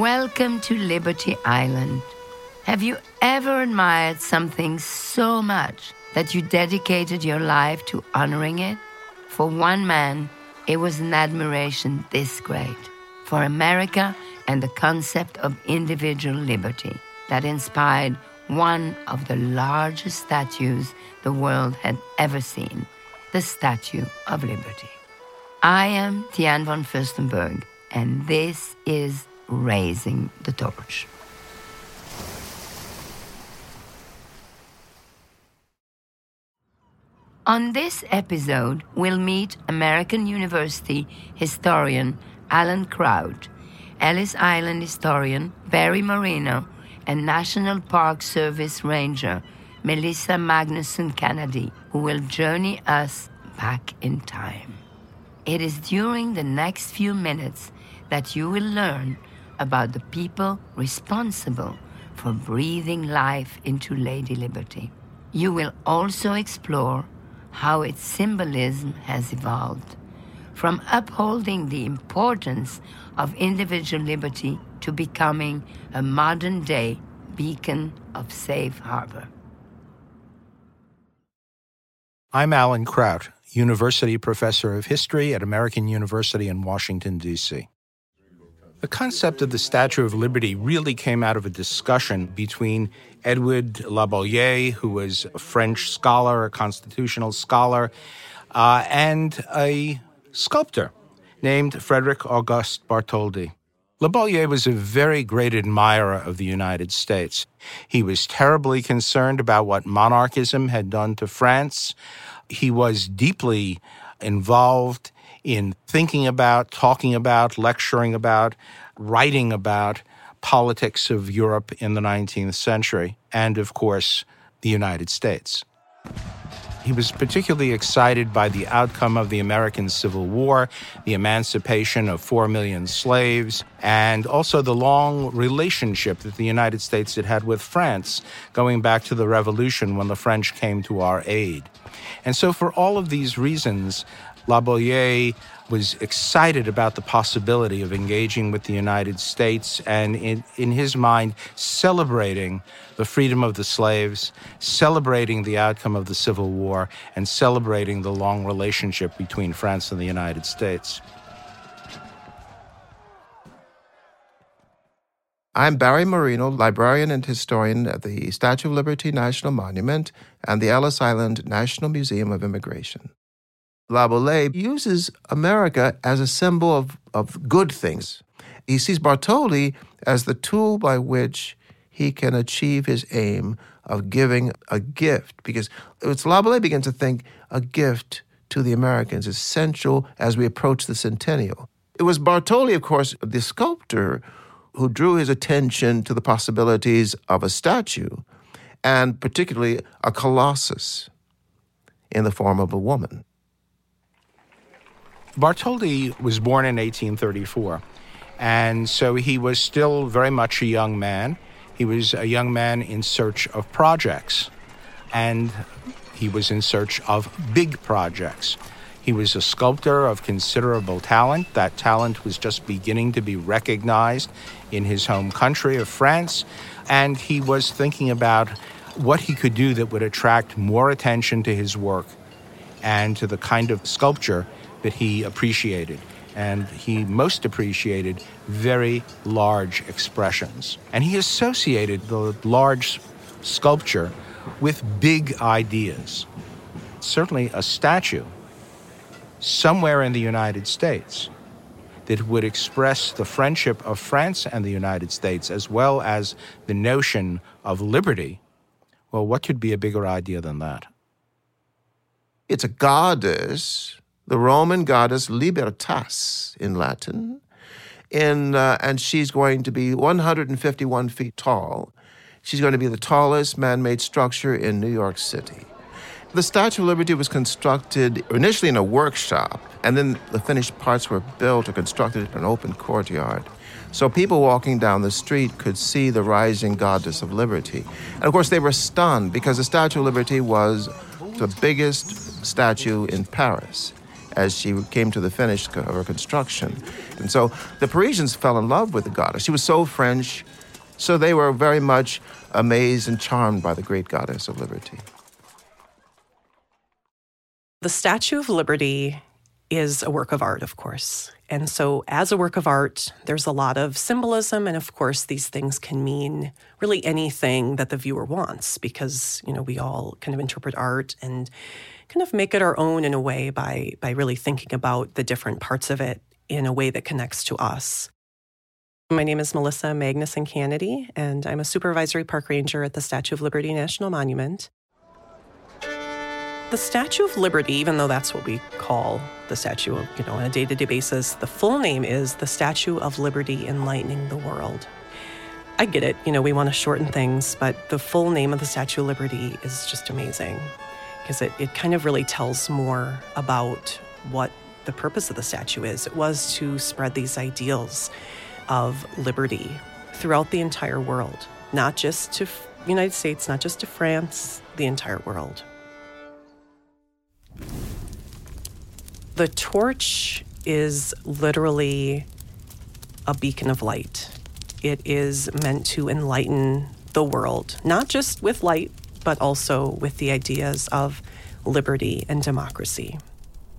Welcome to Liberty Island. Have you ever admired something so much that you dedicated your life to honoring it? For one man, it was an admiration this great for America and the concept of individual liberty that inspired one of the largest statues the world had ever seen the Statue of Liberty. I am Diane von Furstenberg, and this is Raising the Torch. On this episode, we'll meet American University historian Alan Kraut, Ellis Island historian Barry Moreno, and National Park Service Ranger Melissa Magnuson Cannady, who will journey us back in time. It is during the next few minutes that you will learn about the people responsible for breathing life into Lady Liberty. You will also explore how its symbolism has evolved, from upholding the importance of individual liberty to becoming a modern day beacon of safe harbor. I'm Alan Kraut, University Professor of History at American University in Washington, D.C. The concept of the Statue of Liberty really came out of a discussion between Edward Laboulaye, who was a French scholar, a constitutional scholar, uh, and a sculptor named Frederick Auguste Bartholdi. Laboulaye was a very great admirer of the United States. He was terribly concerned about what monarchism had done to France. He was deeply involved in thinking about, talking about, lecturing about, writing about politics of Europe in the 19th century, and of course, the United States. He was particularly excited by the outcome of the American Civil War, the emancipation of four million slaves, and also the long relationship that the United States had had with France, going back to the Revolution when the French came to our aid. And so, for all of these reasons, Laboulaye was excited about the possibility of engaging with the United States and, in, in his mind, celebrating the freedom of the slaves, celebrating the outcome of the Civil War, and celebrating the long relationship between France and the United States. I'm Barry Moreno, librarian and historian at the Statue of Liberty National Monument and the Ellis Island National Museum of Immigration. Laboulaye uses America as a symbol of, of good things. He sees Bartholdi as the tool by which he can achieve his aim of giving a gift, because it's Laboulaye begins to think a gift to the Americans is essential as we approach the centennial. It was Bartholdi, of course, the sculptor, who drew his attention to the possibilities of a statue, and particularly a colossus in the form of a woman. Bartholdi was born in 1834, and so he was still very much a young man. He was a young man in search of projects, and he was in search of big projects. He was a sculptor of considerable talent. That talent was just beginning to be recognized in his home country of France, and he was thinking about what he could do that would attract more attention to his work and to the kind of sculpture that he appreciated. And he most appreciated very large expressions. And he associated the large sculpture with big ideas. Certainly, a statue somewhere in the United States that would express the friendship of France and the United States, as well as the notion of liberty. Well, what could be a bigger idea than that? It's a goddess the Roman goddess Libertas in Latin. In, uh, and she's going to be 151 feet tall. She's going to be the tallest man made structure in New York City. The Statue of Liberty was constructed initially in a workshop, and then the finished parts were built or constructed in an open courtyard. So people walking down the street could see the rising goddess of liberty. And of course, they were stunned because the Statue of Liberty was the biggest statue in Paris. As she came to the finish of her construction. And so the Parisians fell in love with the goddess. She was so French, so they were very much amazed and charmed by the great goddess of liberty. The Statue of Liberty is a work of art, of course. And so, as a work of art, there's a lot of symbolism. And of course, these things can mean really anything that the viewer wants because, you know, we all kind of interpret art and kind of make it our own in a way by, by really thinking about the different parts of it in a way that connects to us. My name is Melissa Magnuson Cannady, and I'm a supervisory park ranger at the Statue of Liberty National Monument. The Statue of Liberty, even though that's what we call the statue, of, you know, on a day-to-day basis, the full name is the Statue of Liberty Enlightening the World. I get it, you know, we want to shorten things, but the full name of the Statue of Liberty is just amazing because it, it kind of really tells more about what the purpose of the statue is. It was to spread these ideals of liberty throughout the entire world, not just to the United States, not just to France, the entire world. The torch is literally a beacon of light. It is meant to enlighten the world, not just with light, but also with the ideas of liberty and democracy.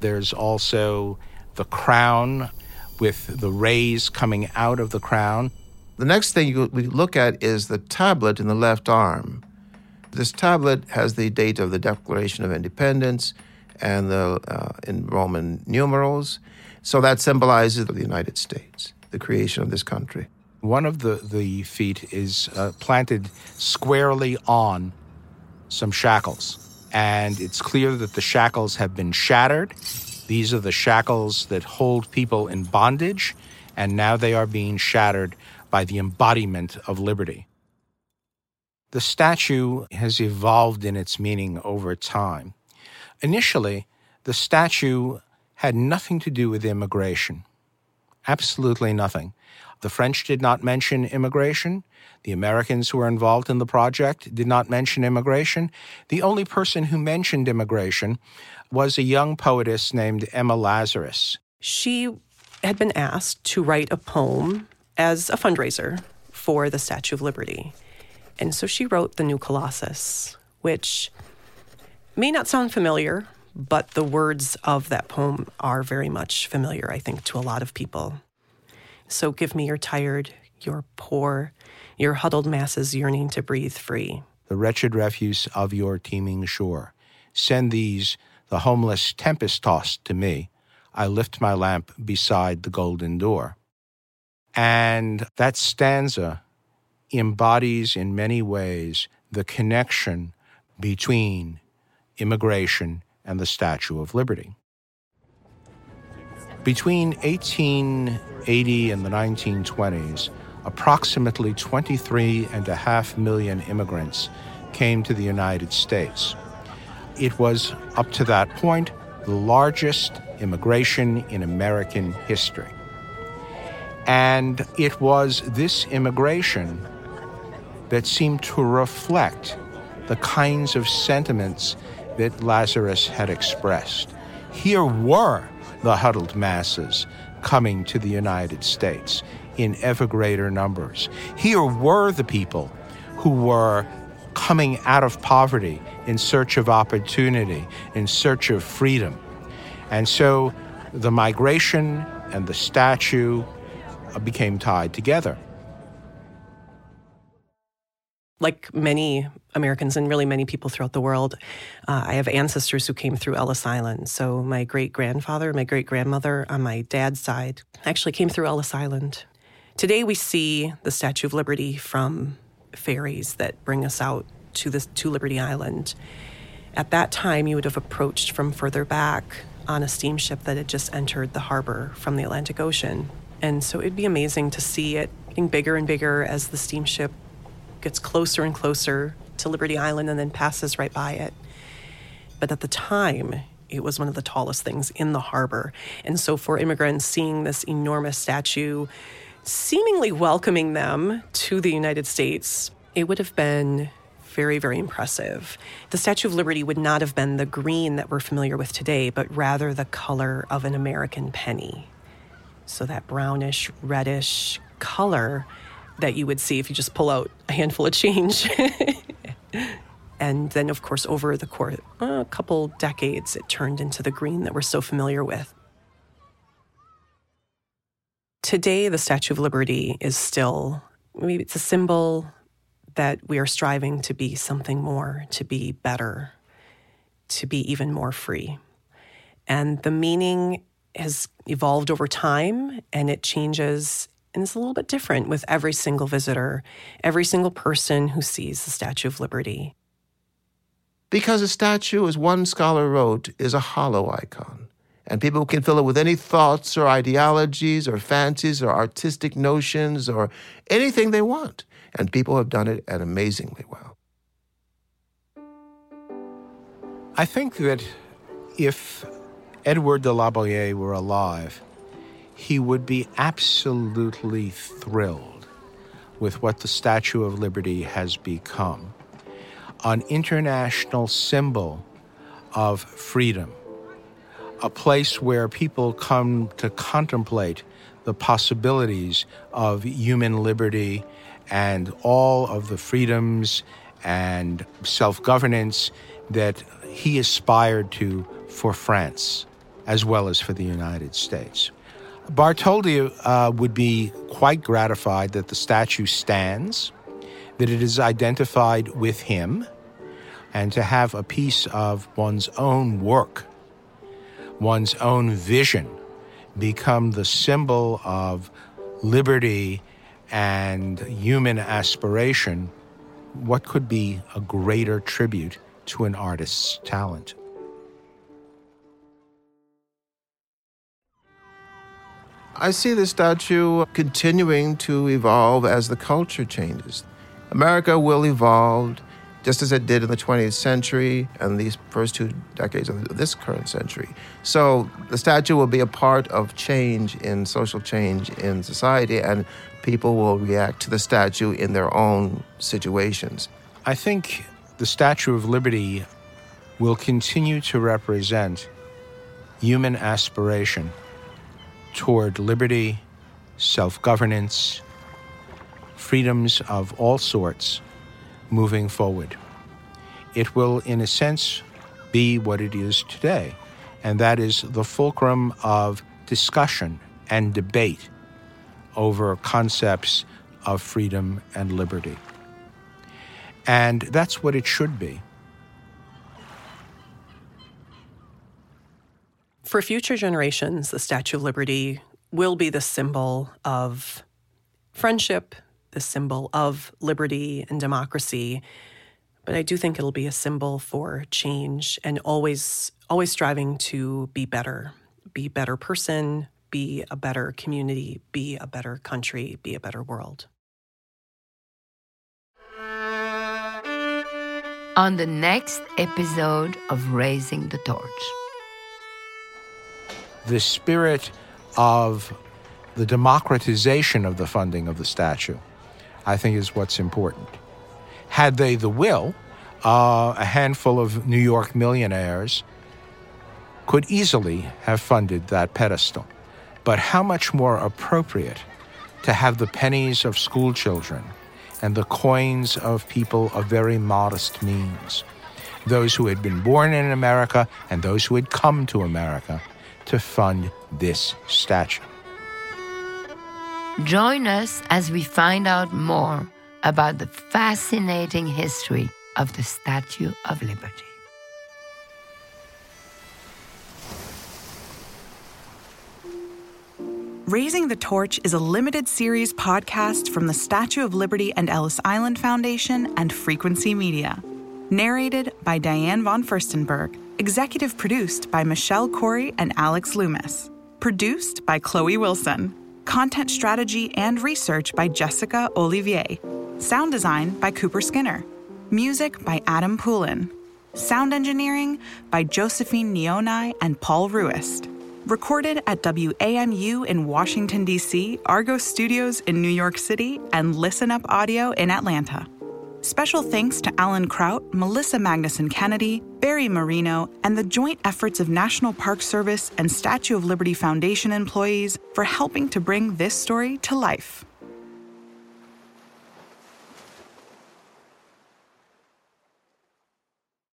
There's also the crown with the rays coming out of the crown. The next thing you, we look at is the tablet in the left arm. This tablet has the date of the Declaration of Independence and the uh, in Roman numerals. So that symbolizes the United States, the creation of this country. One of the, the feet is uh, planted squarely on some shackles. And it's clear that the shackles have been shattered. These are the shackles that hold people in bondage, and now they are being shattered by the embodiment of liberty. The statue has evolved in its meaning over time. Initially, the statue had nothing to do with immigration. Absolutely nothing. The French did not mention immigration. The Americans who were involved in the project did not mention immigration. The only person who mentioned immigration was a young poetess named Emma Lazarus. She had been asked to write a poem as a fundraiser for the Statue of Liberty. And so she wrote The New Colossus, which may not sound familiar, but the words of that poem are very much familiar, I think, to a lot of people. So give me your tired, your poor, your huddled masses yearning to breathe free. The wretched refuse of your teeming shore. Send these, the homeless tempest tossed, to me. I lift my lamp beside the golden door. And that stanza embodies in many ways the connection between immigration and the Statue of Liberty. Between 1880 and the 1920s, approximately 23.5 million immigrants came to the United States. It was, up to that point, the largest immigration in American history. And it was this immigration that seemed to reflect the kinds of sentiments that Lazarus had expressed. Here were the huddled masses coming to the United States in ever greater numbers. Here were the people who were coming out of poverty in search of opportunity, in search of freedom. And so the migration and the statue became tied together like many Americans and really many people throughout the world, uh, I have ancestors who came through Ellis Island. So my great grandfather, my great grandmother on my dad's side actually came through Ellis Island. Today we see the Statue of Liberty from ferries that bring us out to this to Liberty Island. At that time, you would have approached from further back on a steamship that had just entered the harbor from the Atlantic Ocean. And so it'd be amazing to see it getting bigger and bigger as the steamship gets closer and closer to Liberty Island and then passes right by it. But at the time, it was one of the tallest things in the harbor. And so for immigrants, seeing this enormous statue seemingly welcoming them to the United States, it would have been very, very impressive. The Statue of Liberty would not have been the green that we're familiar with today, but rather the color of an American penny. So that brownish, reddish color that you would see if you just pull out a handful of change. and then, of course, over the course, a couple decades, it turned into the green that we're so familiar with. Today, the Statue of Liberty is still, maybe it's a symbol that we are striving to be something more, to be better, to be even more free. And the meaning has evolved over time and it changes and it's a little bit different with every single visitor, every single person who sees the Statue of Liberty. Because a statue, as one scholar wrote, is a hollow icon. And people can fill it with any thoughts or ideologies or fancies or artistic notions or anything they want. And people have done it and amazingly well. I think that if Edward de Laboulaye were alive, he would be absolutely thrilled with what the Statue of Liberty has become an international symbol of freedom, a place where people come to contemplate the possibilities of human liberty and all of the freedoms and self governance that he aspired to for France as well as for the United States. Bartholdi uh, would be quite gratified that the statue stands, that it is identified with him, and to have a piece of one's own work, one's own vision, become the symbol of liberty and human aspiration. What could be a greater tribute to an artist's talent? I see the statue continuing to evolve as the culture changes. America will evolve just as it did in the 20th century and these first two decades of this current century. So the statue will be a part of change in social change in society, and people will react to the statue in their own situations. I think the Statue of Liberty will continue to represent human aspiration toward liberty, self governance, freedoms of all sorts moving forward. It will, in a sense, be what it is today, and that is the fulcrum of discussion and debate over concepts of freedom and liberty. And that's what it should be. For future generations, the Statue of Liberty will be the symbol of friendship, the symbol of liberty and democracy. But I do think it'll be a symbol for change and always always striving to be better, be a better person, be a better community, be a better country, be a better world. On the next episode of Raising the Torch the spirit of the democratization of the funding of the statue, I think is what's important. Had they the will, uh, a handful of New York millionaires could easily have funded that pedestal. But how much more appropriate to have the pennies of school children and the coins of people of very modest means, those who had been born in America and those who had come to America to fund this statue. Join us as we find out more about the fascinating history of the Statue of Liberty. Raising the Torch is a limited series podcast from the Statue of Liberty and Ellis Island Foundation and Frequency Media. Narrated by Diane von Furstenberg Executive produced by Michelle Corey and Alex Loomis. Produced by Chloe Wilson. Content strategy and research by Jessica Olivier. Sound design by Cooper Skinner. Music by Adam Poulin. Sound engineering by Josephine Neonai and Paul Ruist. Recorded at WAMU in Washington, D.C., Argo Studios in New York City, and Listen Up Audio in Atlanta. Special thanks to Alan Kraut, Melissa Magnuson Cannady, Barry Moreno, and the joint efforts of National Park Service and Statue of Liberty Foundation employees for helping to bring this story to life.